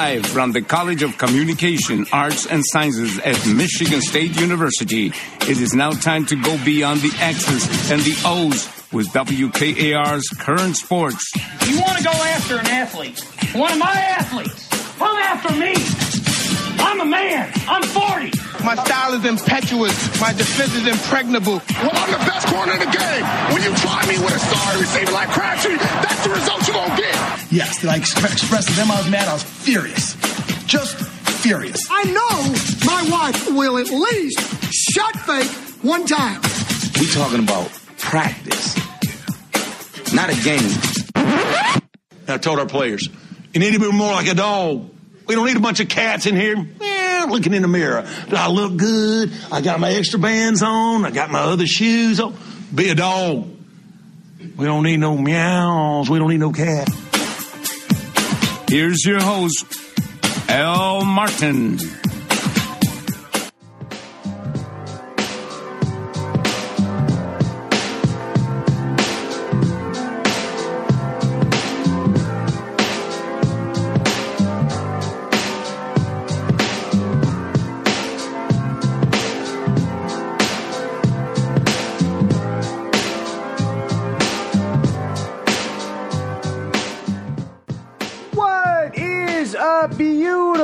Live from the College of Communication, Arts, and Sciences at Michigan State University, it is now time to go beyond the X's and the O's with WKAR's Current Sports. You want to go after an athlete, one of my athletes, come after me. I'm a man. I'm 40. My style is impetuous. My defense is impregnable. Well, I'm the best corner in the game. When you try me with a star receiver like Crabtree, that's the result you're going to get. Yes, did I express to them I was mad? I was furious. Just furious. I know my wife will at least shot fake one time. We talking about practice, not a game. I told our players, you need to be more like a dog. We don't need a bunch of cats in here. Eh, looking in the mirror. Do I look good? I got my extra bands on. I got my other shoes on. Be a dog. We don't need no meows. We don't need no cat. Here's your host, Al Martin.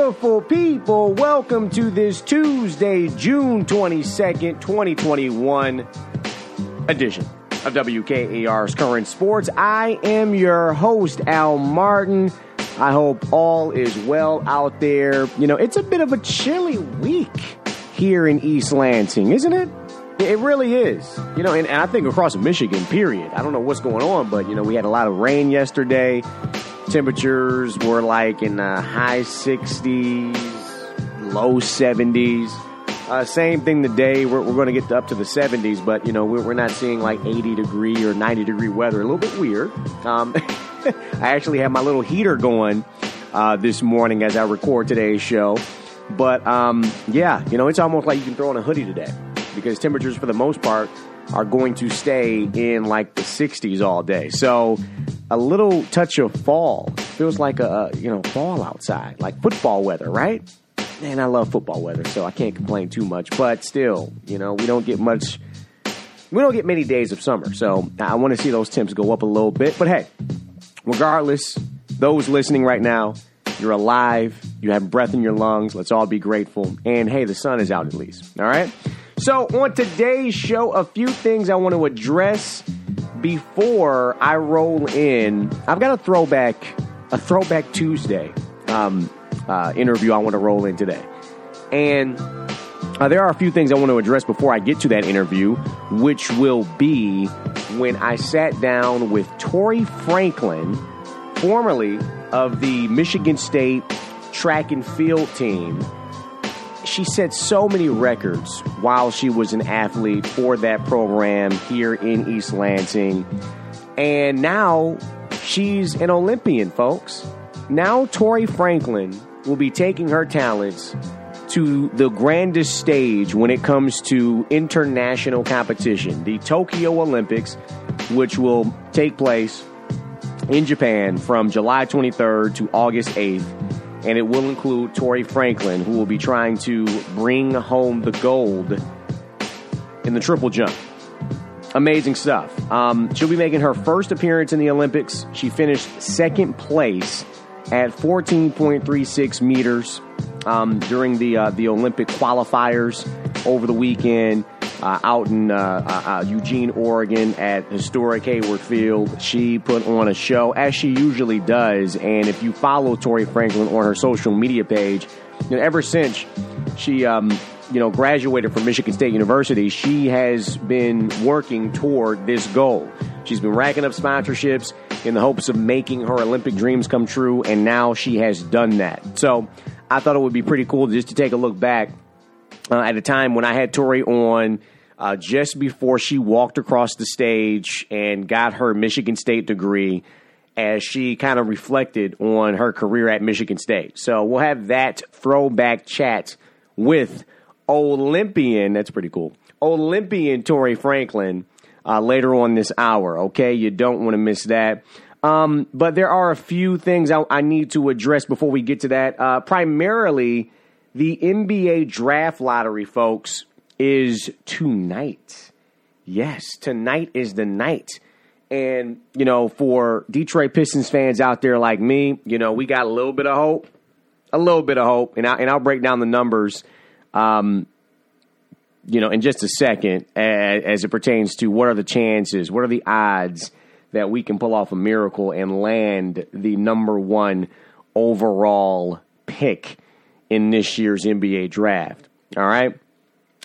Beautiful people? Welcome to this Tuesday, June 22nd, 2021 edition of WKAR's Current Sports. I am your host, Al Martin. I hope all is well out there. You know, it's a bit of a chilly week here in East Lansing, isn't it? It really is. You know, and, and I think across Michigan, period. I don't know what's going on, but, you know, we had a lot of rain yesterday. Temperatures were like in the high 60s, low 70s. Uh, same thing today. We're, we're going to get up to the 70s, but you know we're, we're not seeing like 80 degree or 90 degree weather. A little bit weird. Um, I actually have my little heater going uh, this morning as I record today's show. But um, yeah, you know it's almost like you can throw on a hoodie today because temperatures for the most part are going to stay in like the 60s all day. So a little touch of fall feels like a you know fall outside, like football weather, right? Man, I love football weather, so I can't complain too much. But still, you know, we don't get much. We don't get many days of summer, so I want to see those temps go up a little bit. But hey, regardless, those listening right now, you're alive. You have breath in your lungs. Let's all be grateful. And hey, the sun is out at least. All right. So on today's show, a few things I want to address before I roll in. I've got a throwback, a throwback Tuesday um, uh, interview I want to roll in today, and uh, there are a few things I want to address before I get to that interview, which will be when I sat down with Tori Franklin, formerly of the Michigan State track and field team she set so many records while she was an athlete for that program here in East Lansing. And now she's an Olympian, folks. Now Tori Franklin will be taking her talents to the grandest stage when it comes to international competition, the Tokyo Olympics, which will take place in Japan from July 23rd to August 8th and it will include Tori Franklin, who will be trying to bring home the gold in the triple jump. Amazing stuff. Um, she'll be making her first appearance in the Olympics. She finished second place at 14.36 meters um, during the uh, the Olympic qualifiers over the weekend uh, out in uh, uh, Eugene, Oregon at historic Hayward Field. She put on a show, as she usually does. And if you follow Tori Franklin on her social media page, you know, ever since she um, you know graduated from Michigan State University, she has been working toward this goal. She's been racking up sponsorships in the hopes of making her Olympic dreams come true, and now she has done that. So I thought it would be pretty cool just to take a look back uh, at a time when I had Tori on uh, just before she walked across the stage and got her Michigan State degree as she kind of reflected on her career at Michigan State. So we'll have that throwback chat with Olympian, that's pretty cool, Olympian Tori Franklin uh, later on this hour, okay? You don't want to miss that. Um, but there are a few things I, I, need to address before we get to that. Uh, primarily, the NBA draft lottery, folks, is tonight. Yes, tonight is the night. And, you know, for Detroit Pistons fans out there like me, you know, we got a little bit of hope. A little bit of hope. And, I, and I'll break down the numbers, um, you know, in just a second as, as it pertains to what are the chances, what are the odds – that we can pull off a miracle and land the number one overall pick in this year's NBA draft. All right.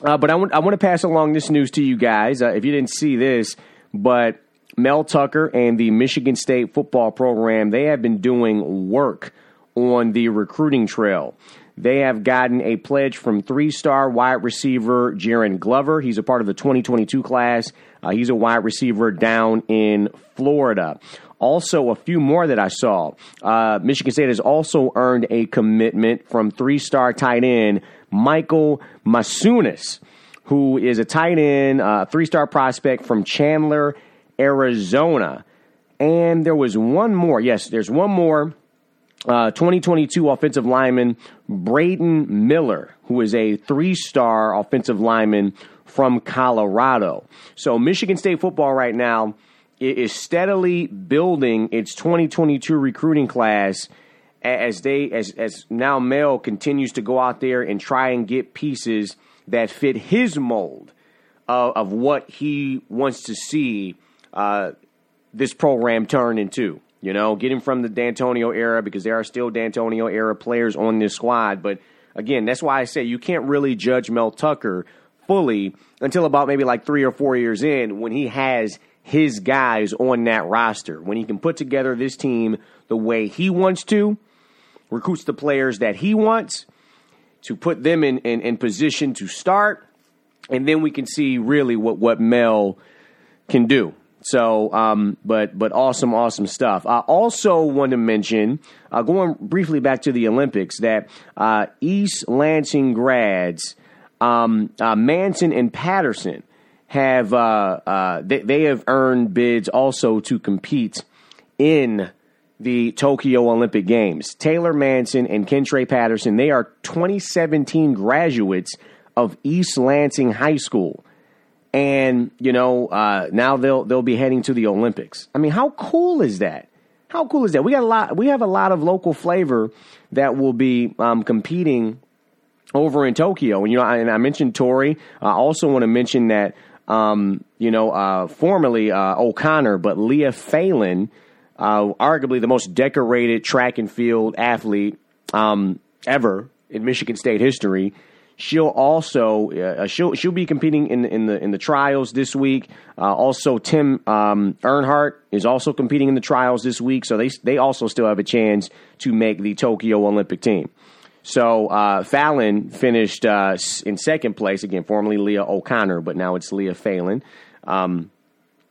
Uh, but I want, I want to pass along this news to you guys. Uh, if you didn't see this, but Mel Tucker and the Michigan State football program, they have been doing work on the recruiting trail. They have gotten a pledge from three star wide receiver Jaron Glover. He's a part of the 2022 class. Uh, he's a wide receiver down in Florida. Also, a few more that I saw. Uh, Michigan State has also earned a commitment from three star tight end Michael Masunas, who is a tight end, uh, three star prospect from Chandler, Arizona. And there was one more. Yes, there's one more uh, 2022 offensive lineman Braden Miller, who is a three star offensive lineman from Colorado. So, Michigan State football right now is steadily building its 2022 recruiting class as they as as now Mel continues to go out there and try and get pieces that fit his mold of, of what he wants to see uh, this program turn into. You know, get him from the Dantonio era because there are still Dantonio era players on this squad. But again, that's why I say you can't really judge Mel Tucker fully until about maybe like three or four years in when he has his guys on that roster. When he can put together this team the way he wants to, recruits the players that he wants to put them in, in, in position to start, and then we can see really what, what Mel can do. So, um, but but awesome, awesome stuff. I also want to mention, uh, going briefly back to the Olympics, that uh, East Lansing grads, um, uh, Manson and Patterson, have uh, uh, they, they have earned bids also to compete in the Tokyo Olympic Games. Taylor Manson and Kentre Patterson, they are 2017 graduates of East Lansing High School and you know uh, now they'll they'll be heading to the Olympics. I mean, how cool is that? How cool is that? We got a lot. We have a lot of local flavor that will be um, competing over in Tokyo. And you know, I, and I mentioned Tori. I also want to mention that um, you know, uh, formerly uh, O'Connor, but Leah Phelan, uh, arguably the most decorated track and field athlete um, ever in Michigan State history. She'll also uh, she'll she'll be competing in in the in the trials this week. Uh, also, Tim um, Ehrhardt is also competing in the trials this week, so they they also still have a chance to make the Tokyo Olympic team. So uh, Fallon finished uh, in second place again, formerly Leah O'Connor, but now it's Leah Phelan, um,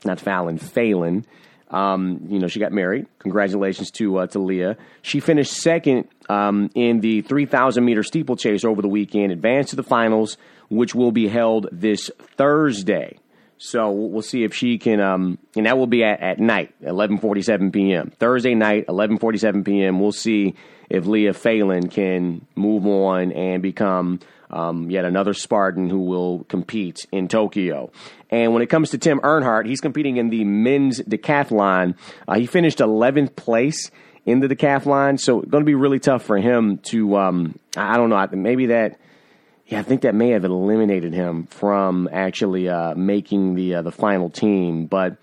not Fallon, Phelan. Um, you know, she got married. Congratulations to uh, to Leah. She finished second um, in the 3,000 meter steeplechase over the weekend, advanced to the finals, which will be held this Thursday. So we'll see if she can, um, and that will be at, at night, 11:47 p.m. Thursday night, 11:47 p.m. We'll see if Leah Phelan can move on and become um, yet another Spartan who will compete in Tokyo. And when it comes to Tim Ehrhardt, he's competing in the men's decathlon. Uh, he finished 11th place in the decathlon, so it's going to be really tough for him to. Um, I don't know. Maybe that. Yeah, I think that may have eliminated him from actually uh, making the uh, the final team, but.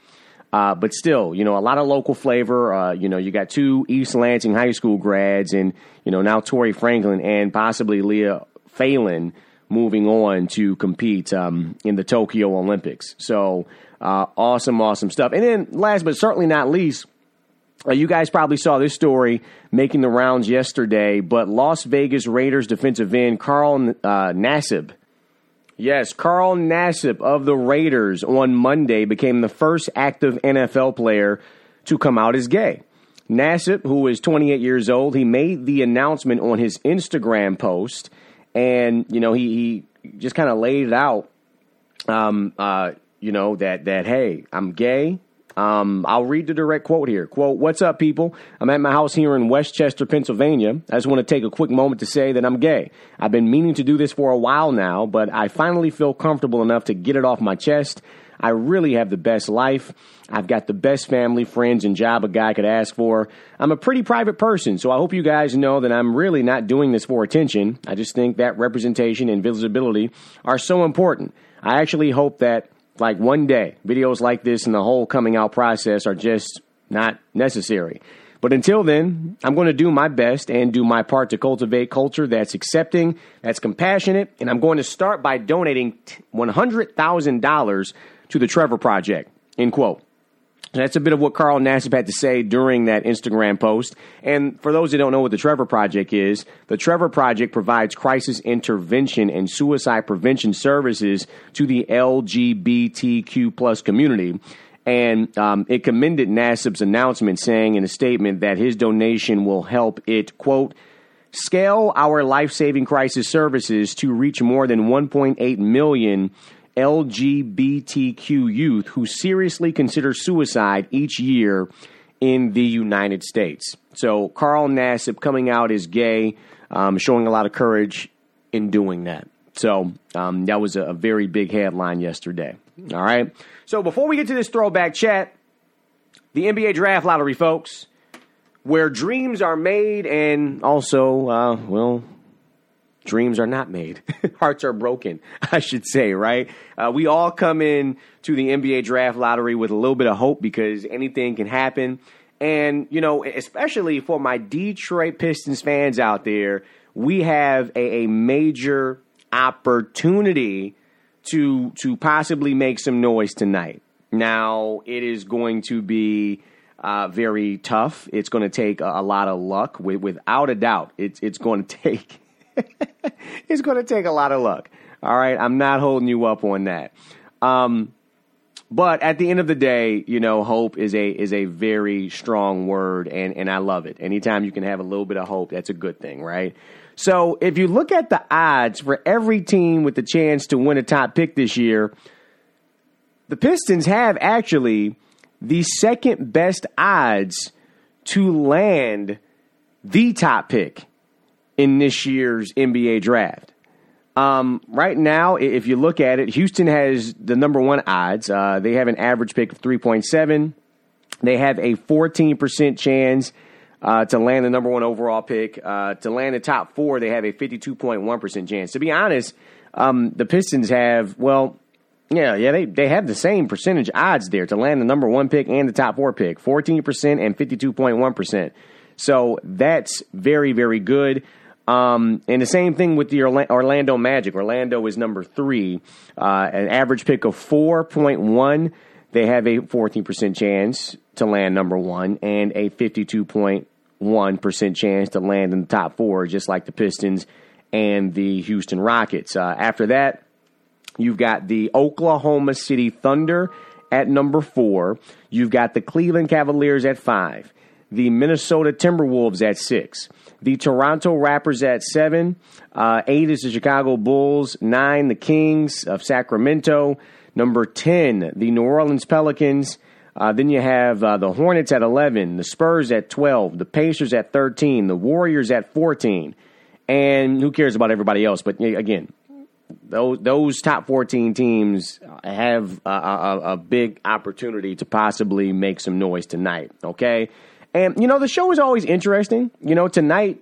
Uh, but still, you know, a lot of local flavor. Uh, you know, you got two East Lansing high school grads, and you know now Tori Franklin and possibly Leah Phelan moving on to compete um, in the Tokyo Olympics. So uh, awesome, awesome stuff. And then last but certainly not least, uh, you guys probably saw this story making the rounds yesterday, but Las Vegas Raiders defensive end Carl uh, Nassib. Yes, Carl Nassib of the Raiders on Monday became the first active NFL player to come out as gay. Nassib, who is 28 years old, he made the announcement on his Instagram post and you know he, he just kind of laid it out. Um, uh, you know that that hey, I'm gay. Um, I'll read the direct quote here. Quote, What's up, people? I'm at my house here in West Chester, Pennsylvania. I just want to take a quick moment to say that I'm gay. I've been meaning to do this for a while now, but I finally feel comfortable enough to get it off my chest. I really have the best life. I've got the best family, friends, and job a guy could ask for. I'm a pretty private person, so I hope you guys know that I'm really not doing this for attention. I just think that representation and visibility are so important. I actually hope that, like, one day, videos like this and the whole coming out process are just not necessary. But until then, I'm going to do my best and do my part to cultivate culture that's accepting, that's compassionate, and I'm going to start by donating $100,000 to the Trevor Project. End quote. That's a bit of what Carl Nassib had to say during that Instagram post. And for those that don't know what the Trevor Project is, the Trevor Project provides crisis intervention and suicide prevention services to the LGBTQ plus community. And um, it commended Nassib's announcement, saying in a statement that his donation will help it, quote, scale our life saving crisis services to reach more than 1.8 million LGBTQ youth who seriously consider suicide each year in the United States. So, Carl Nassib coming out as gay, um, showing a lot of courage in doing that. So, um, that was a, a very big headline yesterday. All right. So, before we get to this throwback chat, the NBA draft lottery, folks, where dreams are made and also, uh, well, dreams are not made. Hearts are broken, I should say, right? Uh, we all come in to the NBA draft lottery with a little bit of hope because anything can happen. And, you know, especially for my Detroit Pistons fans out there, we have a, a major opportunity to to possibly make some noise tonight. Now, it is going to be uh, very tough. It's going to take a, a lot of luck, with, without a doubt. It's it's going to take it's going to take a lot of luck. All right, I'm not holding you up on that. Um, but at the end of the day, you know, hope is a is a very strong word, and and I love it. Anytime you can have a little bit of hope, that's a good thing, right? So if you look at the odds for every team with the chance to win a top pick this year, the Pistons have actually the second best odds to land the top pick in this year's NBA draft. Um, right now, if you look at it, Houston has the number one odds. Uh, they have an average pick of 3.7. They have a 14% chance uh, to land the number one overall pick. Uh, to land the top four, they have a 52.1% chance. To be honest, um, the Pistons have, well, yeah, yeah, they, they have the same percentage odds there to land the number one pick and the top four pick 14% and 52.1%. So that's very, very good. Um, and the same thing with the Orlando Magic. Orlando is number three, uh, an average pick of 4.1. They have a 14% chance to land number one and a 52.1% chance to land in the top four, just like the Pistons and the Houston Rockets. Uh, after that, you've got the Oklahoma City Thunder at number four. You've got the Cleveland Cavaliers at five, the Minnesota Timberwolves at six. The Toronto Raptors at seven. Uh, eight is the Chicago Bulls. Nine, the Kings of Sacramento. Number 10, the New Orleans Pelicans. Uh, then you have uh, the Hornets at 11, the Spurs at 12, the Pacers at 13, the Warriors at 14. And who cares about everybody else? But again, those those top 14 teams have a, a, a, big opportunity to possibly make some noise tonight. Okay, and, you know, the show is always interesting. You know, tonight,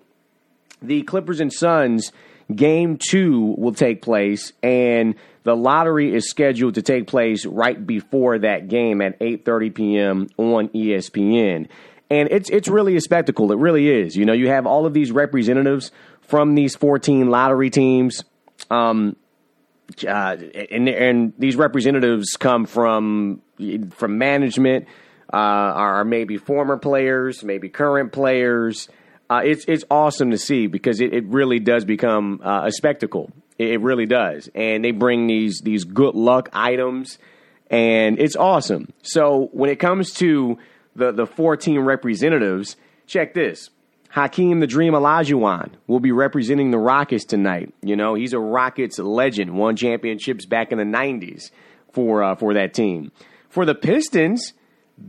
the Clippers and Suns game two will take place, and the lottery is scheduled to take place right before that game at 8.30 p.m. on ESPN. And it's, it's really a spectacle. It really is. You know, you have all of these representatives from these 14 lottery teams. Um, uh, and, and these representatives come from from management, uh, are maybe former players, maybe current players. Uh, it's it's awesome to see because it, it really does become uh, a spectacle. It, it, really does, and they bring these these good luck items, and it's awesome. So when it comes to the the fourteen representatives, check this. Hakeem the Dream Olajuwon will be representing the Rockets tonight. You know, he's a Rockets legend, won championships back in the 90s for uh, for that team. For the Pistons,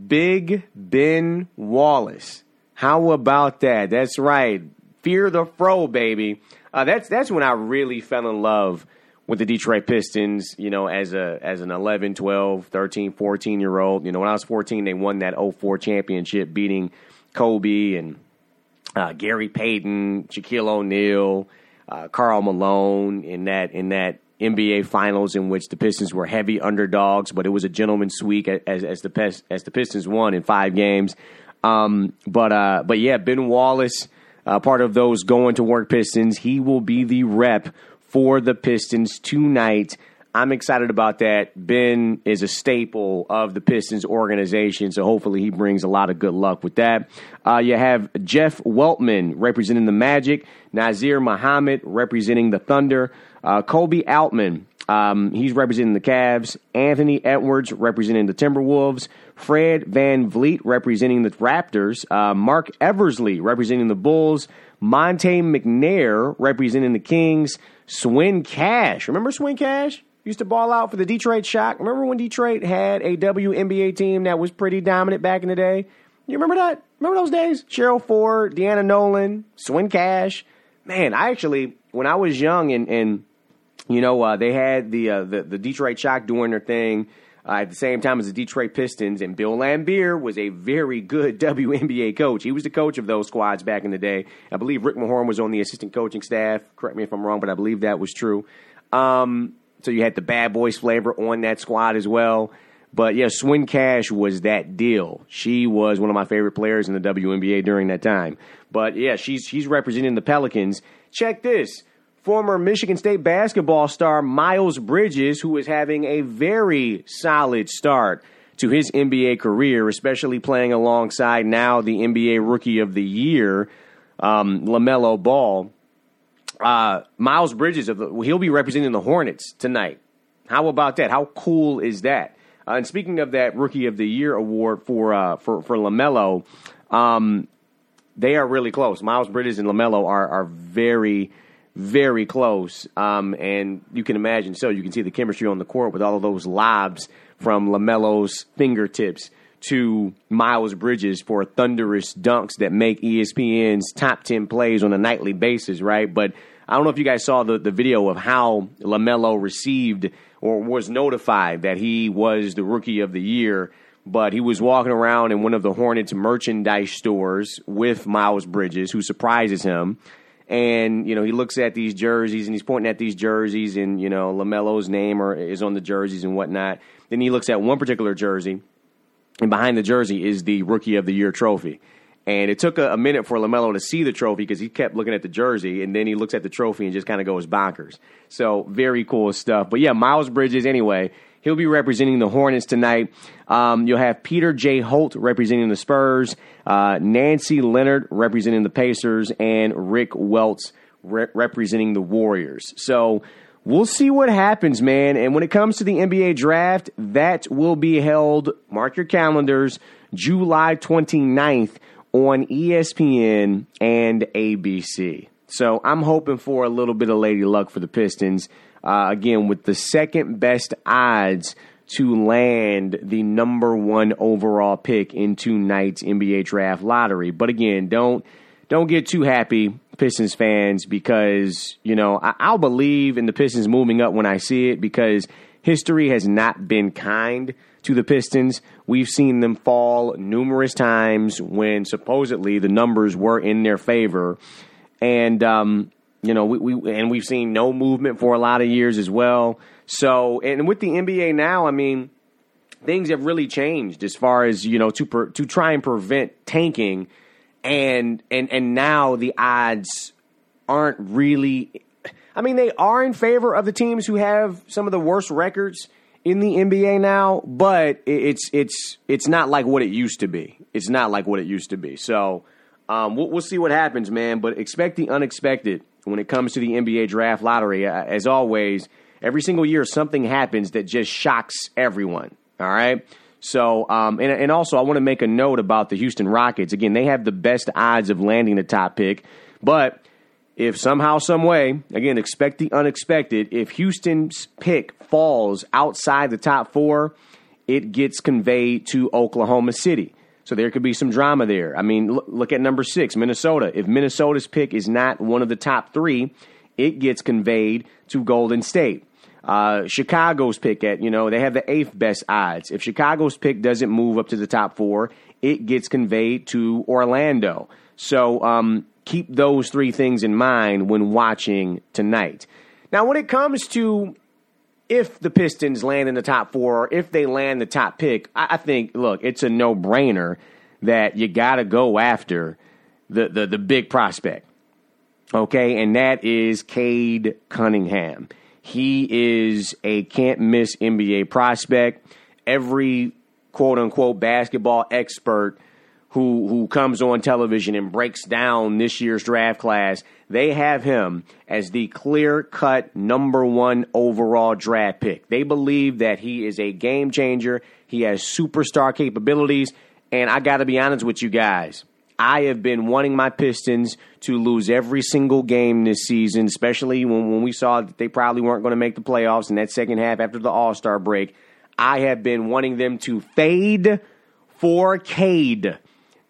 Big Ben Wallace. How about that? That's right. Fear the fro, baby. Uh, that's that's when I really fell in love with the Detroit Pistons, you know, as a as an 11, 12, 13, 14 year old. You know, when I was 14, they won that 04 championship beating Kobe and uh, Gary Payton, Shaquille O'Neal, uh, Karl Malone in that in that NBA Finals in which the Pistons were heavy underdogs, but it was a gentleman's sweep as as the as the Pistons won in five games. Um, but uh, but yeah, Ben Wallace, uh, part of those going to work Pistons, he will be the rep for the Pistons tonight. I'm excited about that. Ben is a staple of the Pistons organization, so hopefully he brings a lot of good luck with that. Uh, you have Jeff Weltman representing the Magic, Nazr Mohammed representing the Thunder, uh, Koby Altman, um, he's representing the Cavs, Anthony Edwards representing the Timberwolves, Fred Van VanVleet representing the Raptors, uh, Marc Eversley representing the Bulls, Monte McNair representing the Kings, Swin Cash. Remember Swin Cash? Used to ball out for the Detroit Shock. Remember when Detroit had a WNBA team that was pretty dominant back in the day? You remember that? Remember those days? Cheryl Ford, Deanna Nolan, Swin Cash. Man, I actually, when I was young and, and you know, uh, they had the, uh, the, the Detroit Shock doing their thing uh, at the same time as the Detroit Pistons, and Bill Laimbeer was a very good WNBA coach. He was the coach of those squads back in the day. I believe Rick Mahorn was on the assistant coaching staff. Correct me if I'm wrong, but I believe that was true. Um, so you had the bad boys flavor on that squad as well. But yeah, Swin Cash was that deal. She was one of my favorite players in the WNBA during that time. But yeah, she's she's representing the Pelicans. Check this former Michigan State basketball star Miles Bridges, who is having a very solid start to his NBA career, especially playing alongside now the NBA Rookie of the Year, um, LaMelo Ball. Uh, Miles Bridges, of the, he'll be representing the Hornets tonight. How about that? How cool is that? Uh, and speaking of that Rookie of the Year award for uh, for for LaMelo, um, they are really close. Miles Bridges and LaMelo are are very very close. Um, and you can imagine, so you can see the chemistry on the court with all of those lobs from LaMelo's fingertips to Miles Bridges for thunderous dunks that make ESPN's top 10 plays on a nightly basis, right? But I don't know if you guys saw the, the video of how LaMelo received or was notified that he was the rookie of the year. But he was walking around in one of the Hornets merchandise stores with Miles Bridges, who surprises him and you know he looks at these jerseys and he's pointing at these jerseys and you know Lamelo's name or is on the jerseys and whatnot. Then he looks at one particular jersey, and behind the jersey is the Rookie of the Year trophy. And it took a, a minute for Lamelo to see the trophy because he kept looking at the jersey, and then he looks at the trophy and just kind of goes bonkers. So very cool stuff. But yeah, Miles Bridges. Anyway, He'll be representing the Hornets tonight. Um, you'll have Peter J. Holt representing the Spurs, uh, Nancy Leonard representing the Pacers, and Rick Welts re- representing the Warriors. So we'll see what happens, man. And when it comes to the NBA draft, that will be held, mark your calendars, July 29th on ESPN and ABC. So I'm hoping for a little bit of lady luck for the Pistons. Uh, again, with the second best odds to land the number one overall pick in tonight's NBA draft lottery. But again, don't don't get too happy, Pistons fans, because you know I, will believe in the Pistons moving up when I see it because history has not been kind to the Pistons. We've seen them fall numerous times when supposedly the numbers were in their favor, and um, you know, we, we and we've seen no movement for a lot of years as well. So, and with the NBA now, I mean, things have really changed as far as you know to per, to try and prevent tanking, and and and now the odds aren't really. I mean, they are in favor of the teams who have some of the worst records in the NBA now, but it's it's it's not like what it used to be. It's not like what it used to be. So um, we'll, we'll see what happens, man. But expect the unexpected when it comes to the NBA draft lottery. Uh, as always, every single year something happens that just shocks everyone. All right. So, um, and, and also, I want to make a note about the Houston Rockets. Again, they have the best odds of landing the top pick, but if somehow, some way, again, expect the unexpected. If Houston's pick falls outside the top four, it gets conveyed to Oklahoma City. So there could be some drama there. I mean, look, look at number six, Minnesota. If Minnesota's pick is not one of the top three, it gets conveyed to Golden State. Uh, Chicago's pick at, you know, they have the eighth best odds. If Chicago's pick doesn't move up to the top four, it gets conveyed to Orlando. So um, keep those three things in mind when watching tonight. Now, when it comes to if the Pistons land in the top four, or if they land the top pick, I, I think, look, it's a no brainer that you got to go after the, the, the big prospect. Okay, and that is Cade Cunningham. He is a can't miss NBA prospect. Every quote unquote basketball expert who who comes on television and breaks down this year's draft class, they have him as the clear cut number one overall draft pick. They believe that he is a game changer. He has superstar capabilities. And I got to be honest with you guys. I have been wanting my Pistons to lose every single game this season, especially when, when we saw that they probably weren't going to make the playoffs in that second half after the All Star break. I have been wanting them to fade for Cade.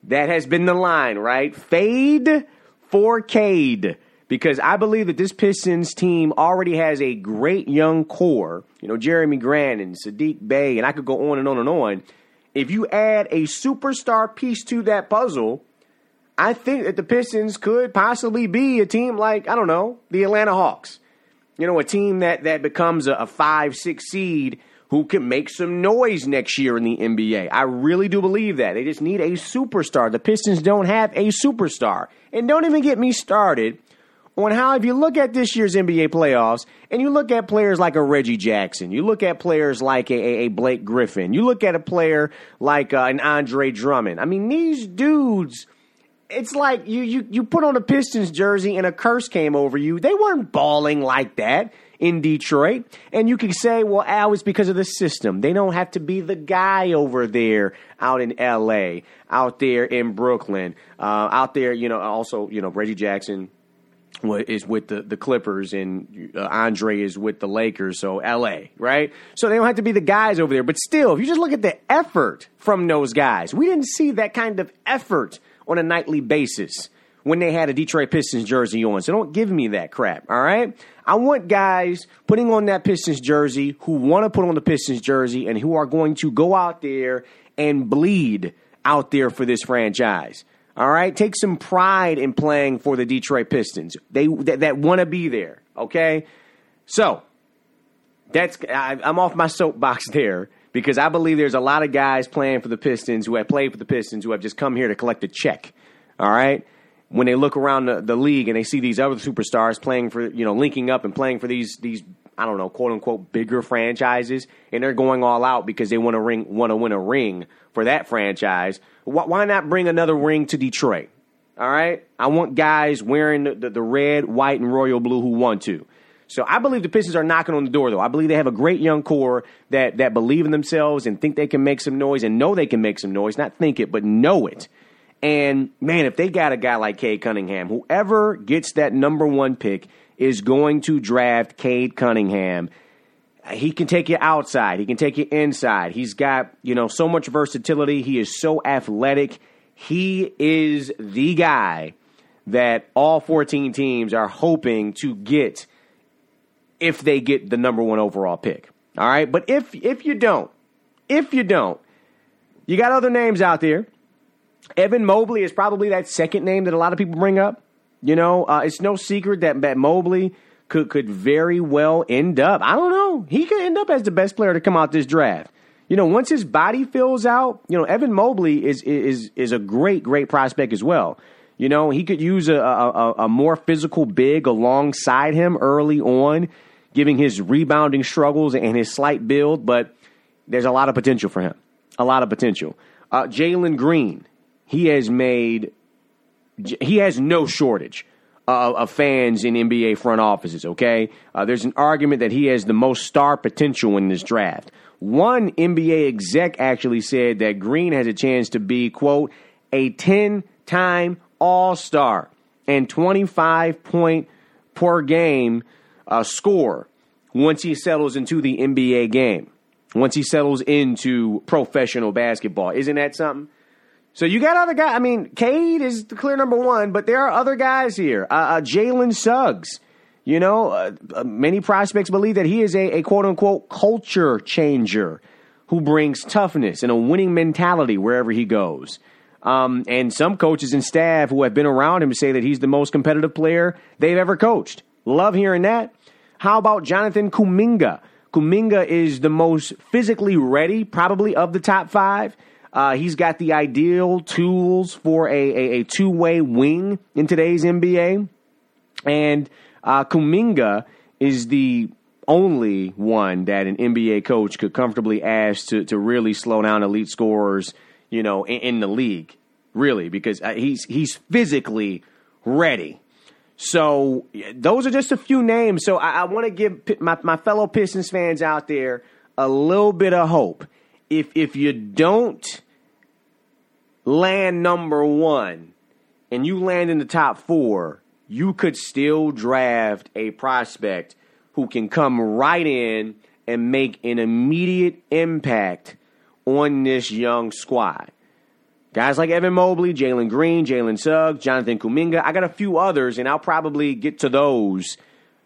That has been the line, right? Fade for Cade. Because I believe that this Pistons team already has a great young core. You know, Jerami Grant and Saddiq Bey, and I could go on and on and on. If you add a superstar piece to that puzzle, I think that the Pistons could possibly be a team like, I don't know, the Atlanta Hawks. You know, a team that, that becomes a, a five, six seed who can make some noise next year in the NBA. I really do believe that. They just need a superstar. The Pistons don't have a superstar. And don't even get me started on how, if you look at this year's NBA playoffs and you look at players like a Reggie Jackson, you look at players like a, a Blake Griffin, you look at a player like uh, an Andre Drummond. I mean, these dudes it's like you, you you put on a Pistons jersey and a curse came over you. They weren't balling like that in Detroit. And you can say, well, Al, it's because of the system. They don't have to be the guy over there out in LA, out there in Brooklyn, uh, out there, you know, also, you know, Reggie Jackson is with the, the Clippers and uh, Andre is with the Lakers, so LA, right? So they don't have to be the guys over there. But still, if you just look at the effort from those guys, we didn't see that kind of effort on a nightly basis when they had a Detroit Pistons jersey on. So don't give me that crap, all right? I want guys putting on that Pistons jersey who want to put on the Pistons jersey and who are going to go out there and bleed out there for this franchise. All right, take some pride in playing for the Detroit Pistons. They that, that want to be there. Okay, so that's I, I'm off my soapbox there because I believe there's a lot of guys playing for the Pistons who have played for the Pistons who have just come here to collect a check. All right. When they look around the, the league and they see these other superstars playing for, you know, linking up and playing for these these I don't know, quote unquote bigger franchises, and they're going all out because they want to ring want to win a ring for that franchise. Why not bring another ring to Detroit? All right, I want guys wearing the, the, the red, white, and royal blue who want to. So I believe the Pistons are knocking on the door, though. I believe they have a great young core that that believe in themselves and think they can make some noise and know they can make some noise. Not think it, but know it. And man, if they got a guy like Cade Cunningham, whoever gets that number one pick is going to draft Cade Cunningham. He can take you outside. He can take you inside. He's got, you know, so much versatility. He is so athletic. He is the guy that all 14 teams are hoping to get if they get the number one overall pick. All right, but if if you don't, if you don't, you got other names out there. Evan Mobley is probably that second name that a lot of people bring up. You know, uh, it's no secret that, that Mobley could could very well end up. I don't know. He could end up as the best player to come out this draft. You know, once his body fills out, you know, Evan Mobley is is is a great great prospect as well. You know, he could use a, a, a more physical big alongside him early on giving his rebounding struggles and his slight build, but there's a lot of potential for him. A lot of potential. Uh, Jalen Green, he has made, he has no shortage of, of fans in NBA front offices, okay? Uh, there's an argument that he has the most star potential in this draft. One NBA exec actually said that Green has a chance to be, quote, a 10 time All Star and 25 point per game uh, score once he settles into the NBA game. once he settles into professional basketball. Isn't that something? So you got other guys. I mean, Cade is the clear number one, but there are other guys here. Uh, uh, Jalen Suggs. You know, uh, uh, many prospects believe that he is a, a quote unquote culture changer who brings toughness and a winning mentality wherever he goes. Um, and some coaches and staff who have been around him say that he's the most competitive player they've ever coached. Love hearing that. How about Jonathan Kuminga? Kuminga is the most physically ready, probably of the top five. Uh, he's got the ideal tools for a, a, a two way wing in today's NBA. And uh, Kuminga is the only one that an NBA coach could comfortably ask to, to really slow down elite scorers, you know, in, in the league, really, because uh, he's he's physically ready. So those are just a few names. So I, I want to give my, my fellow Pistons fans out there a little bit of hope. If if you don't land number one and you land in the top four, you could still draft a prospect who can come right in and make an immediate impact on this young squad. Guys like Evan Mobley, Jalen Green, Jalen Suggs, Jonathan Kuminga. I got a few others, and I'll probably get to those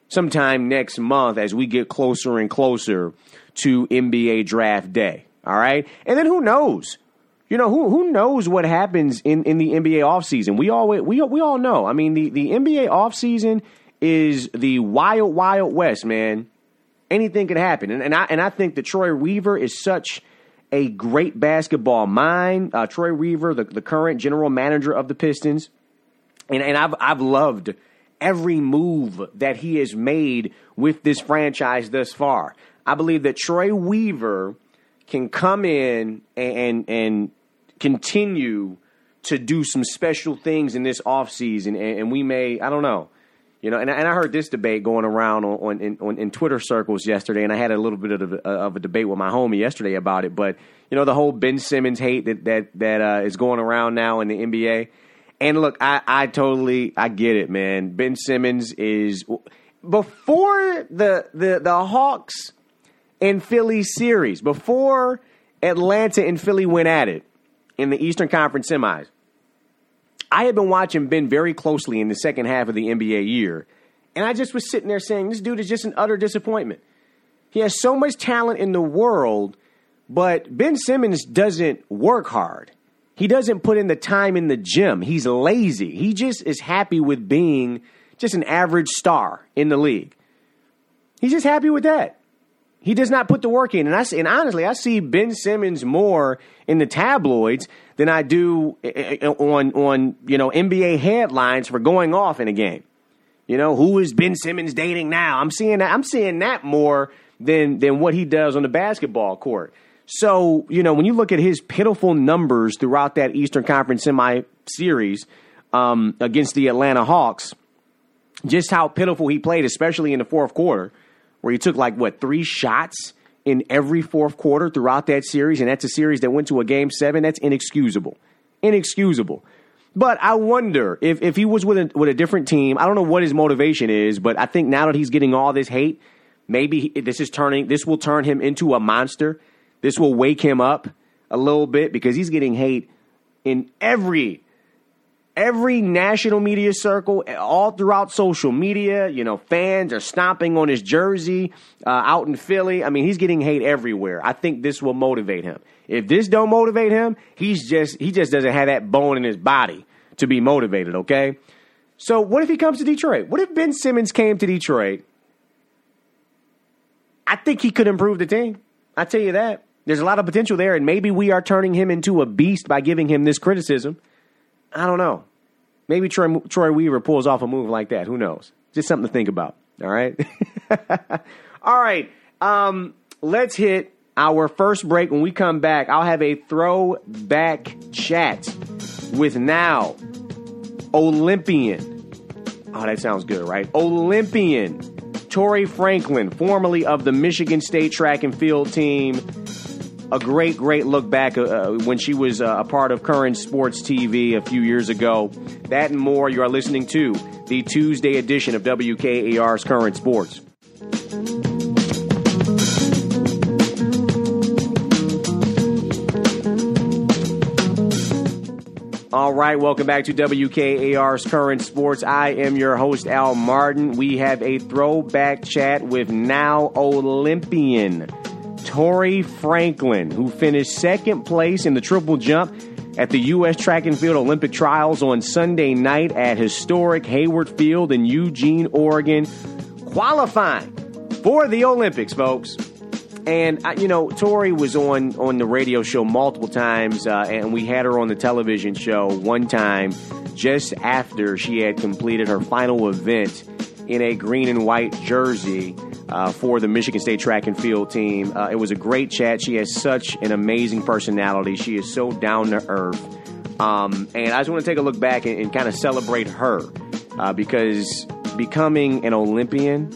sometime next month as we get closer and closer to NBA draft day. All right? And then who knows? You know, who who knows what happens in, in the NBA offseason? We all we we all know. I mean, the, the NBA offseason is the wild, wild west, man. Anything can happen. And, and I and I think that Troy Weaver is such a great basketball mind. Uh, Troy Weaver, the, the current general manager of the Pistons. And and I've I've loved every move that he has made with this franchise thus far. I believe that Troy Weaver can come in and and, and continue to do some special things in this offseason, and, and we may, I don't know. You know, and, and I heard this debate going around on, on, in, on, in Twitter circles yesterday, and I had a little bit of a, of a debate with my homie yesterday about it. But you know, the whole Ben Simmons hate that that that uh, is going around now in the NBA. And look, I, I totally I get it, man. Ben Simmons is before the the the Hawks and Philly series, before Atlanta and Philly went at it in the Eastern Conference semis. I had been watching Ben very closely in the second half of the NBA year, and I just was sitting there saying, this dude is just an utter disappointment. He has so much talent in the world, but Ben Simmons doesn't work hard. He doesn't put in the time in the gym. He's lazy. He just is happy with being just an average star in the league. He's just happy with that. He does not put the work in, and I and honestly, I see Ben Simmons more in the tabloids than I do eh, eh, eh, on on you know NBA headlines for going off in a game. You know, who is Ben Simmons dating now? I'm seeing that. I'm seeing that more than than what he does on the basketball court. So you know, when you look at his pitiful numbers throughout that Eastern Conference semi series um, against the Atlanta Hawks, just how pitiful he played, especially in the fourth quarter where he took like what three shots in every fourth quarter throughout that series, and that's a series that went to a game seven. That's inexcusable, inexcusable. But I wonder if, if he was with a, with a different team. I don't know what his motivation is, but I think now that he's getting all this hate, maybe this is turning. This will turn him into a monster. This will wake him up a little bit because he's getting hate in every every national media circle, all throughout social media, you know, fans are stomping on his jersey uh, out in Philly. I mean, he's getting hate everywhere. I think this will motivate him. If this don't motivate him, he's just he just doesn't have that bone in his body to be motivated. Okay. So what if he comes to Detroit? What if Ben Simmons came to Detroit? I think he could improve the team. I tell you that. There's a lot of potential there, and maybe we are turning him into a beast by giving him this criticism. I don't know. Maybe Troy, Troy Weaver pulls off a move like that. Who knows? Just something to think about. All right. All right. Um, let's hit our first break. When we come back, I'll have a throwback chat with now Olympian. Oh, that sounds good, right? Olympian Tori Franklin, formerly of the Michigan State track and field team, a great, great look back uh, uh, when she was uh, a part of Current Sports TV a few years ago. That and more you are listening to the Tuesday edition of WKAR's Current Sports. All right, welcome back to WKAR's Current Sports. I am your host, Al Martin. We have a throwback chat with now Olympian Tori Franklin, who finished second place in the triple jump at the U.S. Track and Field Olympic Trials on Sunday night at historic Hayward Field in Eugene, Oregon, qualifying for the Olympics, folks. And uh, you know, Tori was on on the radio show multiple times, uh, and we had her on the television show one time just after she had completed her final event in a green and white jersey uh, for the Michigan State track and field team. Uh, it was a great chat. She has such an amazing personality. She is so down to earth. Um, and I just want to take a look back and, and kind of celebrate her uh, because becoming an Olympian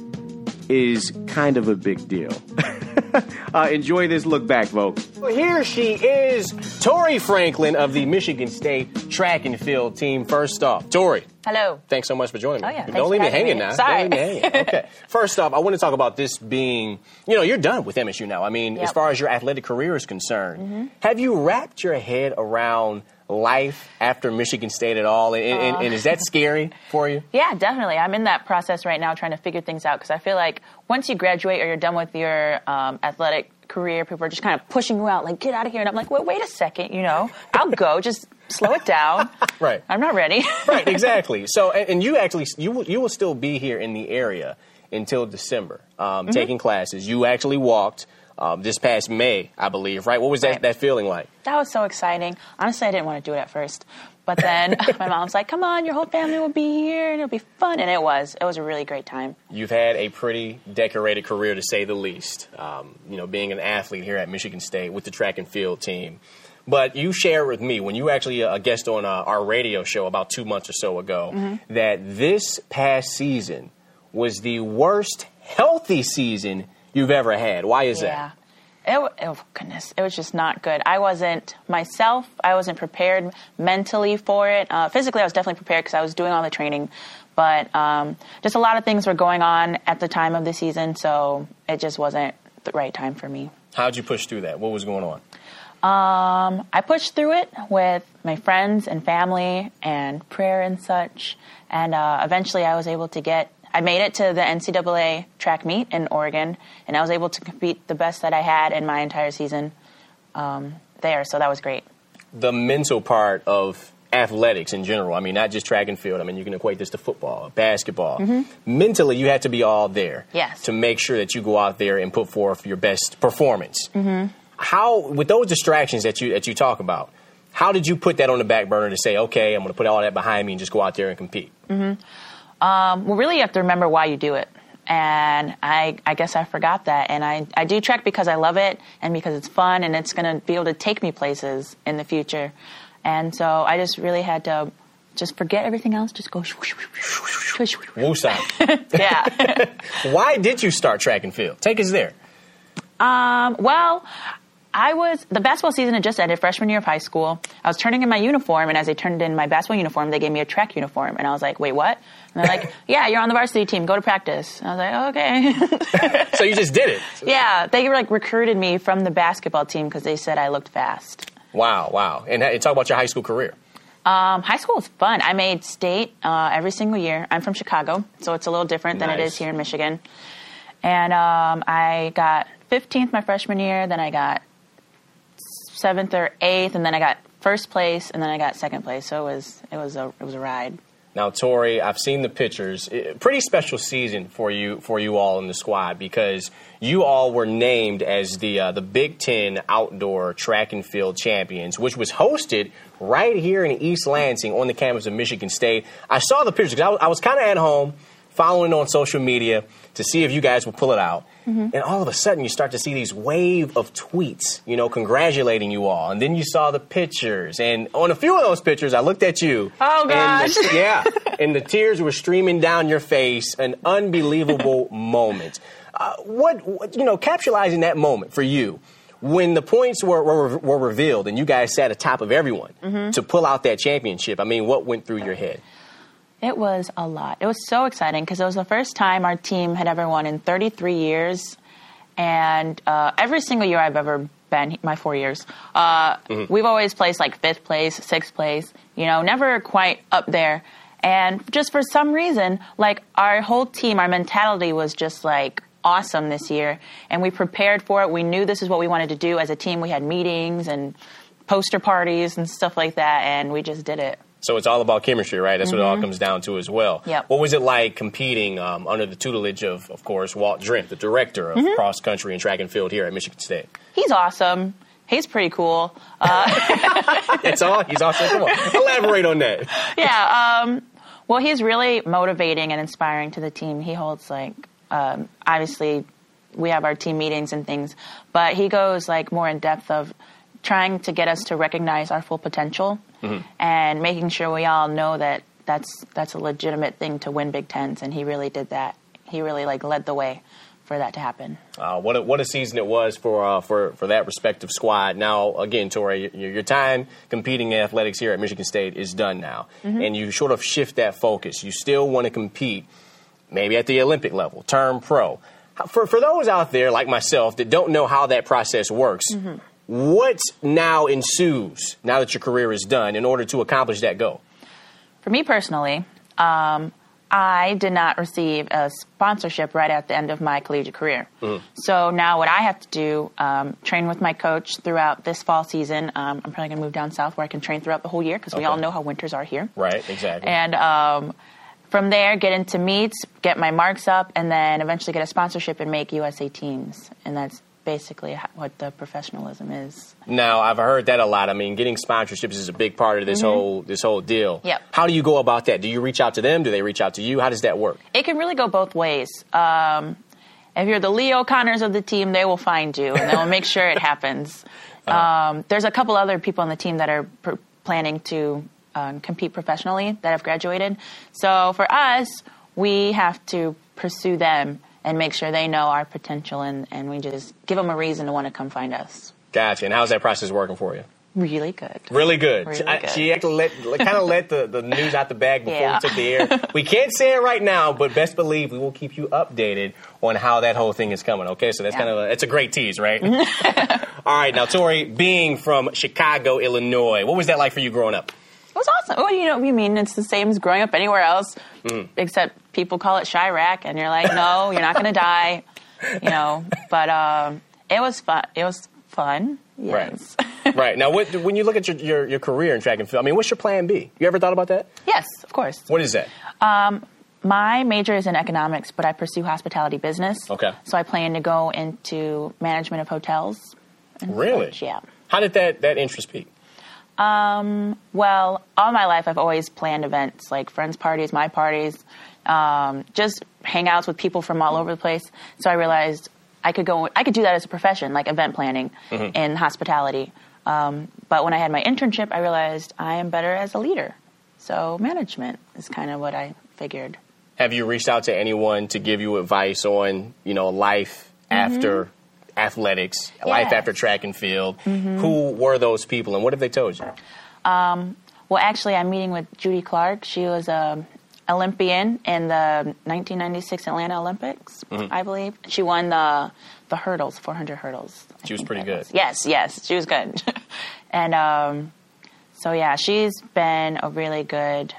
is kind of a big deal. uh, enjoy this look back, folks. Well, here she is, Tori Franklin of the Michigan State track and field team. First off, Tori. Hello. Thanks so much for joining me. Oh, yeah. Don't leave me hanging me. now. Sorry. Don't leave me hanging. Okay. First off, I want to talk about this being, you know, you're done with MSU now. I mean, as far as your athletic career is concerned, Mhm. have you wrapped your head around life after Michigan State at all? And, and, and is that scary for you? Yeah, definitely. I'm in that process right now trying to figure things out because I feel like once you graduate or you're done with your um, athletic career, people are just kind of pushing you out, like, get out of here. And I'm like, wait, wait a second, you know, I'll go, just slow it down. Right. I'm not ready. right, exactly. So, and, and you actually you will, you will still be here in the area until December, um, Mhm. taking classes. You actually walked um, this past May, I believe. Right? What was that Right. that feeling like? That was so exciting. Honestly, I didn't want to do it at first. But then my mom's like, come on, your whole family will be here and it'll be fun. And it was. It was a really great time. You've had a pretty decorated career, to say the least. Um, you know, being an athlete here at Michigan State with the track and field team. But you shared with me when you actually a guest on uh, our radio show about two months or so ago Mhm. that this past season was the worst healthy season you've ever had. Why is that? yeah. It, oh goodness, it was just not good. I wasn't myself. I wasn't prepared mentally for it. Uh, physically, I was definitely prepared because I was doing all the training, but um, just a lot of things were going on at the time of the season, so it just wasn't the right time for me. How'd you push through that? What was going on? Um, I pushed through it with my friends and family and prayer and such, and uh, eventually I was able to get. I made it to the NCAA track meet in Oregon, and I was able to compete the best that I had in my entire season um, there. So that was great. the mental part of athletics in general. I mean, not just track and field. I mean, you can equate this to football, basketball. Mhm. Mentally, you have to be all there Yes. to make sure that you go out there and put forth your best performance. Mm-hmm. How, with those distractions that you that you talk about, how did you put that on the back burner to say, okay, I'm going to put all that behind me and just go out there and compete? hmm Um, well, really, you have to remember why you do it. And I, I guess I forgot that. And I, I do track because I love it and because it's fun and it's going to be able to take me places in the future. And so I just really had to just forget everything else, just go. Woosah. yeah. Why did you start track and field? Take us there. Um, well, I was the basketball season had just ended freshman year of high school. I was turning in my uniform, and as I turned in my basketball uniform, they gave me a track uniform, and I was like, "Wait, what?" And they're like, "Yeah, you're on the varsity team. Go to practice." And I was like, "Okay." so you just did it. yeah, they like recruited me from the basketball team because they said I looked fast. Wow, wow. And, and talk about your high school career. Um, high school was fun. I made state uh, every single year. I'm from Chicago, so it's a little different than it Nice. is here in Michigan. And um, I got 15th my freshman year, then I got seventh or eighth, and then I got first place, and then I got second place. So it was it was a it was a ride. Now, Tori, I've seen the pictures. Eh, Pretty special season for you for you all in the squad because you all were named as the uh, the Big Ten Outdoor Track and Field Champions, which was hosted right here in East Lansing on the campus of Michigan State. I saw the pictures because I was kind of at home following on social media to see if you guys would pull it out. And all of a sudden, you start to see these wave of tweets, you know, congratulating you all. And then you saw the pictures. And on a few of those pictures, I looked at you. Oh, and the- gosh. yeah. And the tears were streaming down your face. An unbelievable moment. Uh, what, what, you know, capitalizing that moment for you when the points were, were, were revealed and you guys sat atop of everyone Mhm. to pull out that championship. I mean, what went through your head? It was a lot. It was so exciting because it was the first time our team had ever won in 33 years, and uh, every single year I've ever been my four years, uh, we've always placed like fifth place, sixth place. You know, never quite up there. And just for some reason, like our whole team, our mentality was just like awesome this year, and we prepared for it. We knew this is what we wanted to do as a team. We had meetings and poster parties and stuff like that, and we just did it. So it's all about chemistry, right? That's what it all comes down to as well. Mm-hmm. Yep. What was it like competing um, under the tutelage of, of course, Walt Drenth, the director of Mm-hmm. cross country and track and field here at Michigan State? He's awesome. He's pretty cool. Uh, That's all. He's awesome. Come on, elaborate on that. yeah. Um, well, he's really motivating and inspiring to the team. He holds like um, obviously we have our team meetings and things, but he goes like more in depth of trying to get us to recognize our full potential and making sure we all know that that's that's a legitimate thing to win Big Tens, and he really did that. He really like led the way for that to happen. Uh, what a, what a season it was for uh, for for that respective squad. Now, again, Tori, your, your time competing in athletics here at Michigan State is done now, and you sort of shift that focus. You still want to compete, maybe at the Olympic level, turn pro. For for those out there like myself that don't know how that process works. What now ensues now that your career is done in order to accomplish that goal? For me personally, um, I did not receive a sponsorship right at the end of my collegiate career. So now what I have to do, um, train with my coach throughout this fall season. Um, I'm probably going to move down south where I can train throughout the whole year because we all know how winters are here. Right, exactly. And um, from there, get into meets, get my marks up, and then eventually get a sponsorship and make USA teams. And that's basically what the professionalism is. Now I've heard that a lot. I mean, getting sponsorships is a big part of this whole this whole deal. Yep. How do you go about that? Do you reach out to them? Do they reach out to you? How does that work? it can really go both ways. Um, if you're the Leah O'Connors of the team, they will find you and they will make sure it happens. Um, there's a couple other people on the team that are pr- planning to um, compete professionally that have graduated. So for us, we have to pursue them and make sure they know our potential and, and we just give them a reason to want to come find us. Gotcha. And how's that process working for you? Really good. Really good. Really I- good. she actually let, kind of let the, the news out the bag before Yeah. we took the air. We can't say it right now, but best believe we will keep you updated on how that whole thing is coming. Okay, so that's Yeah. kind of a, it's a great tease, right? All right, now Tori, being from Chicago, Illinois, what was that like for you growing up? It was awesome. Well, you know, what you mean it's the same as growing up anywhere else, Mm. except people call it Chiraq, and you're like, no, you're not going to die, you know. But um, it was fun. It was fun. Yes. right now, what, when you look at your, your, your career in track and field, I mean, what's your plan B? You ever thought about that? yes, of course. What is that? My major is in economics, but I pursue hospitality business. Okay. So I plan to go into management of hotels. Really? such, Yeah. How did that, that interest peak? Well, all my life I've always planned events like friends' parties, my parties, um, just hangouts with people from all over the place. So I realized I could go, I could do that as a profession, like event planning in hospitality. Um, but when I had my internship, I realized I am better as a leader. So management is kind of what I figured. Have you reached out to anyone to give you advice on, you know, life after athletics, life after track and field? Who were those people and what have they told you? Well, actually, I'm meeting with Judy Clark. She was a Olympian in the 1996 Atlanta Olympics, I believe. She won the the hurdles, 400 hurdles. I She was pretty good. was. Yes, yes, she was good. and um, so yeah, she's been a really good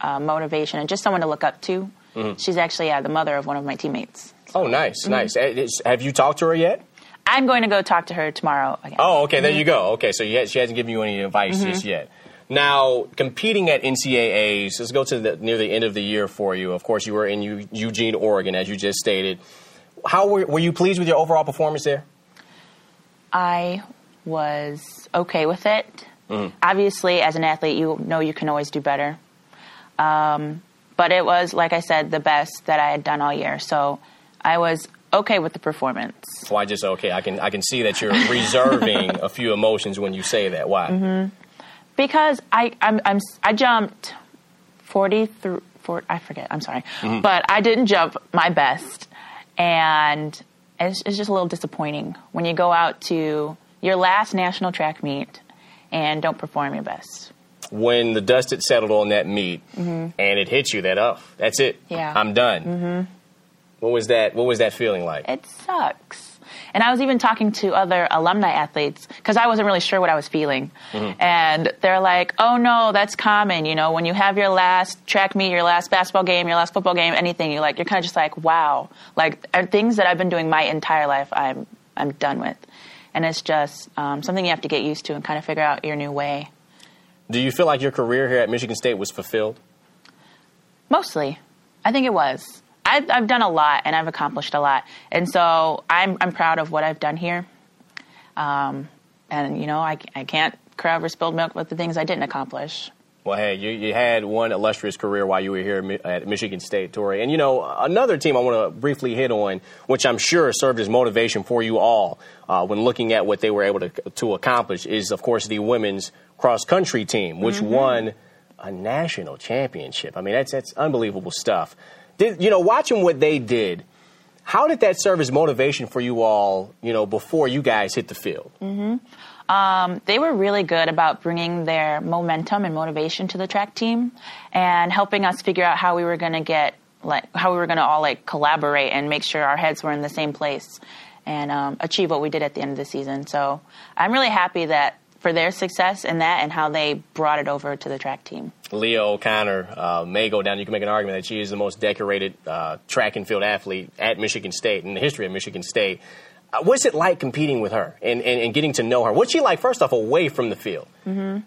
uh, motivation and just someone to look up to. She's actually yeah, the mother of one of my teammates. Oh, nice, nice. Eh, is- Have you talked to her yet? I'm going to go talk to her tomorrow again. Oh, okay, there you mm-hmm. go. Okay, so you she hasn't given you any advice just mm-hmm. yet. Now, competing at NCAAs, let's go to the, near the end of the year for you. Of course, you were in Eu- Eugene, Oregon, as you just stated. How were, were you pleased with your overall performance there? I was okay with it. Mm-hmm. Obviously, as an athlete, you know you can always do better. Um, but it was, like I said, the best that I had done all year. So I was okay with the performance. Oh, Why just okay? I can I can see that you're reserving a few emotions when you say that. Why? Mm-hmm. because I I'm, I'm I jumped forty through four I forget I'm sorry, mm-hmm. but I didn't jump my best, and it's, it's just a little disappointing when you go out to your last national track meet and don't perform your best. When the dust had settled on that meet mm-hmm. and it hit you that oh that's it Yeah. I'm done. What was that? What was that feeling like? It sucks. And I was even talking to other alumni athletes because I wasn't really sure what I was feeling. Mm-hmm. And they're like, oh no, that's common. You know, when you have your last track meet, your last basketball game, your last football game, anything, you're like, you're kind of just like, wow. Like are things that I've been doing my entire life, I'm, I'm done with. And it's just um, something you have to get used to and kind of figure out your new way. Do you feel like your career here at Michigan State was fulfilled? Mostly. I think it was. I've, I've done a lot and I've accomplished a lot. And so I'm, I'm proud of what I've done here. Um, and, you know, I, I can't cry over spilled milk with the things I didn't accomplish. Well, hey, you, you had one illustrious career while you were here at Michigan State, Tori. And, you know, another team I want to briefly hit on, which I'm sure served as motivation for you all uh, when looking at what they were able to, to accomplish, is, of course, the women's cross country team, which Mhm. won a national championship. I mean, that's, that's unbelievable stuff. Did, you know, watching what they did, how did that serve as motivation for you all, you know, before you guys hit the field? hmm Um, they were really good about bringing their momentum and motivation to the track team and helping us figure out how we were going to get like how we were going to all like collaborate and make sure our heads were in the same place and um, achieve what we did at the end of the season. So I'm really happy that for their success in that and how they brought it over to the track team. Leah O'Connor uh, may go down. You can make an argument that she is the most decorated uh, track and field athlete at Michigan State in the history of Michigan State. Uh, what's it like competing with her and, and, and getting to know her? What's she like, first off, away from the field? hmm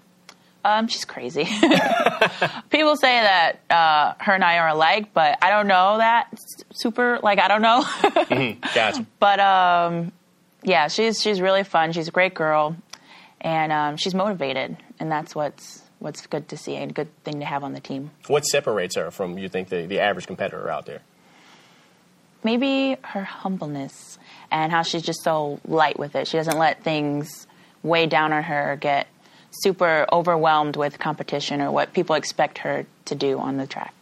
Um, she's crazy. People say that uh, her and I are alike, but I don't know that super. Like I don't know. Mhm, gotcha. But um, yeah, she's she's really fun. She's a great girl, and um, she's motivated, and that's what's what's good to see and a good thing to have on the team. What separates her from, you think, the, the average competitor out there? Maybe her humbleness and how she's just so light with it. She doesn't let things weigh down on her or get super overwhelmed with competition or what people expect her to do on the track.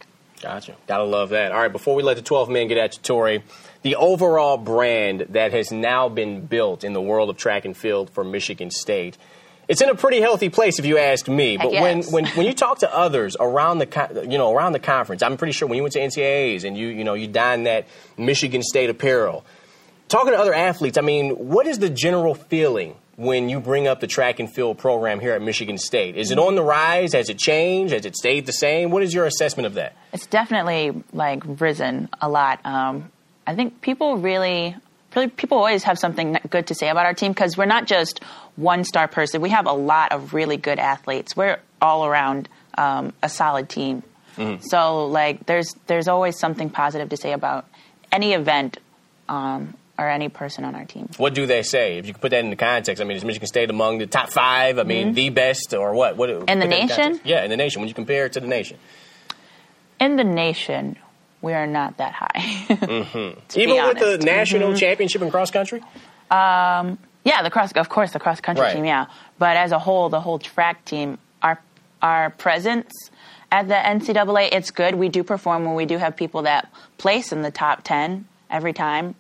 Gotcha. Gotta love that. All right, before we let the 12 men get at you, Tori, the overall brand that has now been built in the world of track and field for Michigan State, it's in a pretty healthy place if you ask me. But yes. when, when, when you talk to others around the you know around the conference, I'm pretty sure when you went to NCAAs and you you know you donned that Michigan State apparel, talking to other athletes, I mean, what is the general feeling when you bring up the track and field program here at Michigan State? Is it on the rise? Has it changed? Has it stayed the same? What is your assessment of that? It's definitely like risen a lot. Um, I think people really, really, people always have something good to say about our team because we're not just one star person. We have a lot of really good athletes. We're all around um, a solid team. So like, there's there's always something positive to say about any event um, or any person on our team. What do they say? If you could put that into context, I mean, is Michigan State among the top five? I mean, Mhm. the best, or what? What In the nation? context. Yeah, in the nation. When you compare it to the nation, In the nation, we are not that high. mm-hmm. Even with the national Mhm. championship in cross country. Um, yeah, the cross, of course, the cross country Right. team, yeah. But as a whole, the whole track team, our our presence at the NCAA, it's good. We do perform when we do have people that place in the top ten every time,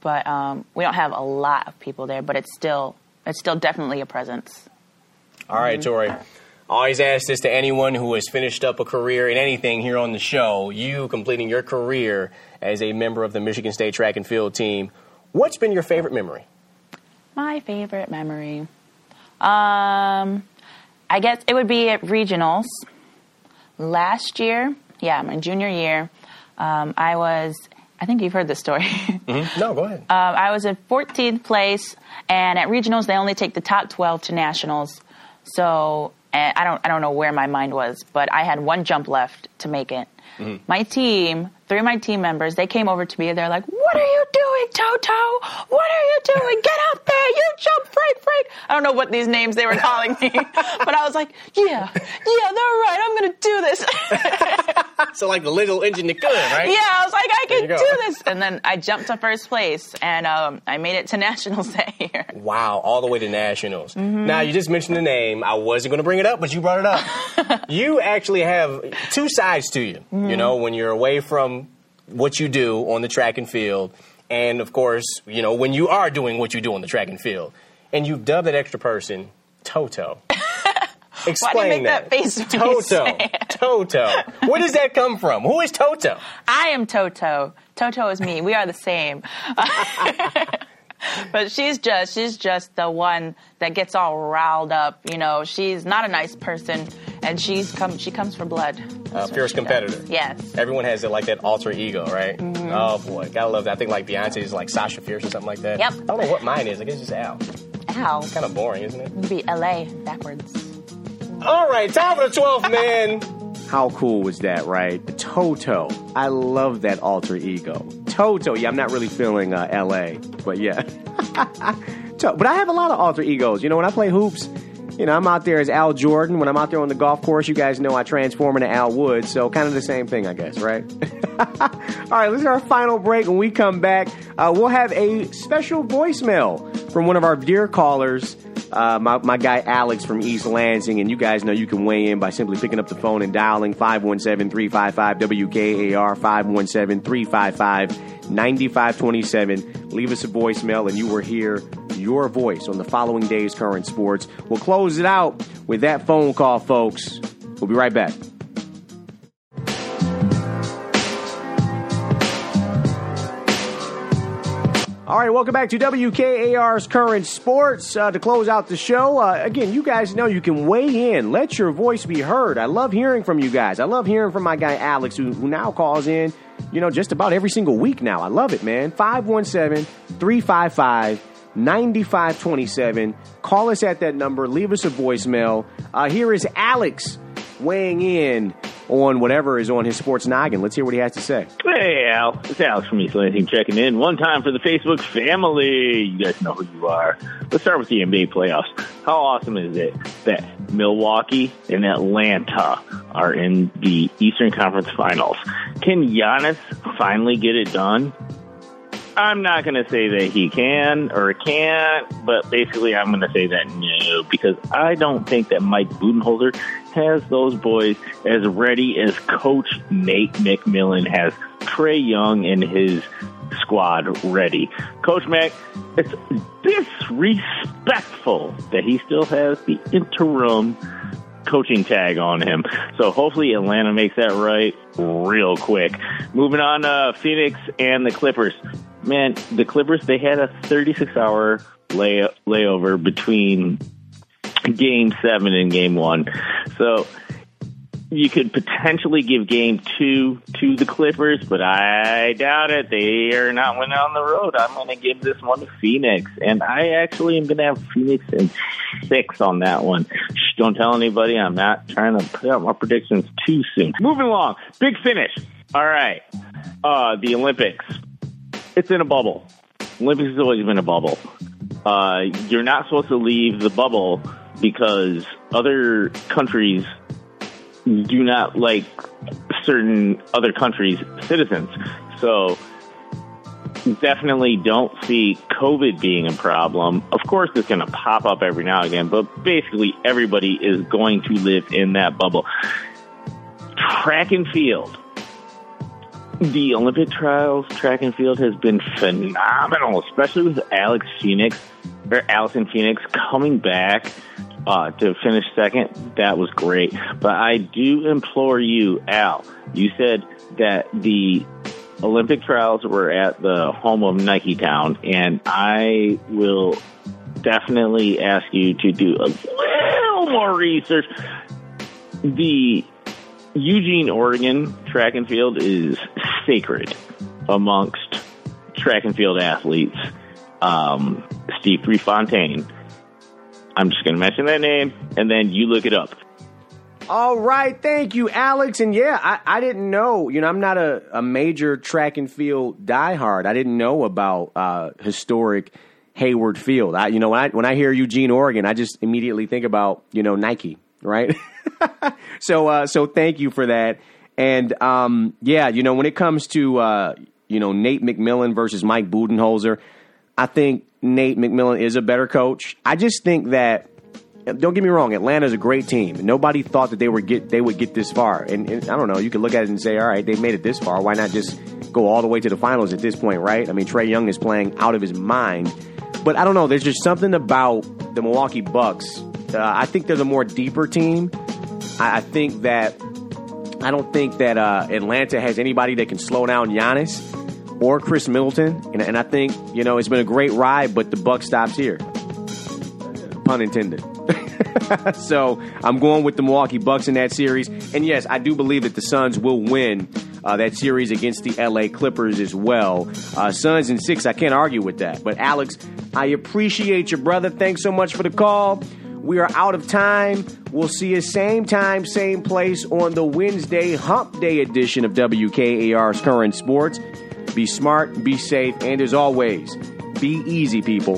but um, we don't have a lot of people there. But it's still it's still definitely a presence. All right, Tori. Always ask this to anyone who has finished up a career in anything here on the show. You completing your career as a member of the Michigan State track and field team. What's been your favorite memory? My favorite memory, um, I guess it would be at regionals. Last year, yeah, my junior year, um, I was. I think you've heard this story. Mm-hmm. No, go ahead. Um, I was in 14th place, and at regionals they only take the top 12 to nationals. So and I don't I don't know where my mind was, but I had one jump left to make it. Mm-hmm. My team, three of my team members, they came over to me and they're like, "What are you doing, Toto? What are you doing? Get out there! You jump, freak, freak!" I don't know what these names they were calling me, but I was like, "Yeah, yeah, they're right. I'm gonna do this." so like the little engine that could, right? Yeah, I was like, I can do this. And then I jumped to first place and um, I made it to nationals that year. Wow, all the way to nationals. Mhm. Now, you just mentioned the name. I wasn't going to bring it up, but you brought it up. you actually have two sides to you. You Mhm. know, when you're away from what you do on the track and field, and of course, you know, when you are doing what you do on the track and field. And you've dubbed that extra person Toto. Explain Why do you make that face when you Toto. Toto. Where does that come from? Who is Toto? I am Toto. Toto is me. We are the same. but she's just she's just the one that gets all riled up. You know, she's not a nice person, and she's come she comes for blood. Uh, fierce competitor. Yes. Everyone has it like that alter ego, right? Mhm. Oh boy, gotta love that. I think like Beyonce is like Sasha Fierce or something like that. Yep. I don't know what mine is. I guess it's Al. Ow. Kind of boring, isn't it? It'd be LA backwards. All right, time for the 12th man. How cool was that, right? The Toto. I love that alter ego. Toto. Yeah, I'm not really feeling uh, LA, but yeah. To- but I have a lot of alter egos. You know, when I play hoops, you know, I'm out there as Al Jordan. When I'm out there on the golf course, you guys know I transform into Al Wood. So kind of the same thing, I guess, right? All right, let's do our final break. When we come back, uh, we'll have a special voicemail from one of our dear callers, uh, my, my guy Alex from East Lansing. And you guys know you can weigh in by simply picking up the phone and dialing 517 355 WKAR 517 355 9527. Leave us a voicemail, and you will hear your voice on the following day's current sports. We'll close it out with that phone call, folks. We'll be right back. All right, welcome back to WKAR's Current Sports. Uh, to close out the show, uh, again, you guys know you can weigh in. Let your voice be heard. I love hearing from you guys. I love hearing from my guy Alex, who, who now calls in, you know, just about every single week now. I love it, man. 517 355 9527. Call us at that number. Leave us a voicemail. Uh, here is Alex weighing in on whatever is on his sports noggin. Let's hear what he has to say. Hey, Al. It's Alex from East Lansing checking in. One time for the Facebook family. You guys know who you are. Let's start with the NBA playoffs. How awesome is it that Milwaukee and Atlanta are in the Eastern Conference Finals? Can Giannis finally get it done? I'm not going to say that he can or can't, but basically I'm going to say that no, because I don't think that Mike Budenholzer has those boys as ready as Coach Nate McMillan has Trae Young and his squad ready. Coach Mac, it's disrespectful that he still has the interim coaching tag on him. So hopefully Atlanta makes that right real quick. Moving on to Phoenix and the Clippers. Man, the Clippers, they had a 36 hour lay- layover between game seven and game one. So you could potentially give game two to the Clippers, but I doubt it. They are not winning on the road. I'm going to give this one to Phoenix. And I actually am going to have Phoenix in six on that one. Shh, don't tell anybody. I'm not trying to put out my predictions too soon. Moving along. Big finish. All right. Uh, the Olympics. It's in a bubble. Olympics has always been a bubble. Uh, you're not supposed to leave the bubble because other countries do not like certain other countries' citizens. So definitely don't see COVID being a problem. Of course, it's going to pop up every now and again, but basically everybody is going to live in that bubble. Track and field. The Olympic trials, track and field has been phenomenal, especially with Alex Phoenix or Allyson Felix coming back uh, to finish second. That was great. But I do implore you, Al. You said that the Olympic trials were at the home of Nike Town, and I will definitely ask you to do a little more research. The Eugene, Oregon track and field is sacred amongst track and field athletes. Um, Steve Prefontaine. I'm just going to mention that name, and then you look it up. All right, thank you, Alex. And yeah, I, I didn't know. You know, I'm not a, a major track and field diehard. I didn't know about uh, historic Hayward Field. I, you know, when I when I hear Eugene, Oregon, I just immediately think about you know Nike, right? so uh, so thank you for that. And um, yeah, you know, when it comes to uh, you know Nate McMillan versus Mike Budenholzer, I think Nate McMillan is a better coach. I just think that don't get me wrong, Atlanta's a great team. Nobody thought that they would get they would get this far. And, and I don't know, you could look at it and say, all right, they've made it this far. Why not just go all the way to the finals at this point, right? I mean, Trae Young is playing out of his mind. But I don't know. There's just something about the Milwaukee Bucks. Uh, I think they're the more deeper team. I, I think that I don't think that uh, Atlanta has anybody that can slow down Giannis. Or Khris Middleton. And, and I think, you know, it's been a great ride, but the buck stops here. Pun intended. so I'm going with the Milwaukee Bucks in that series. And yes, I do believe that the Suns will win uh, that series against the LA Clippers as well. Uh, Suns in six, I can't argue with that. But Alex, I appreciate your brother. Thanks so much for the call. We are out of time. We'll see you same time, same place on the Wednesday Hump Day edition of WKAR's Current Sports. Be smart, be safe, and as always, be easy, people.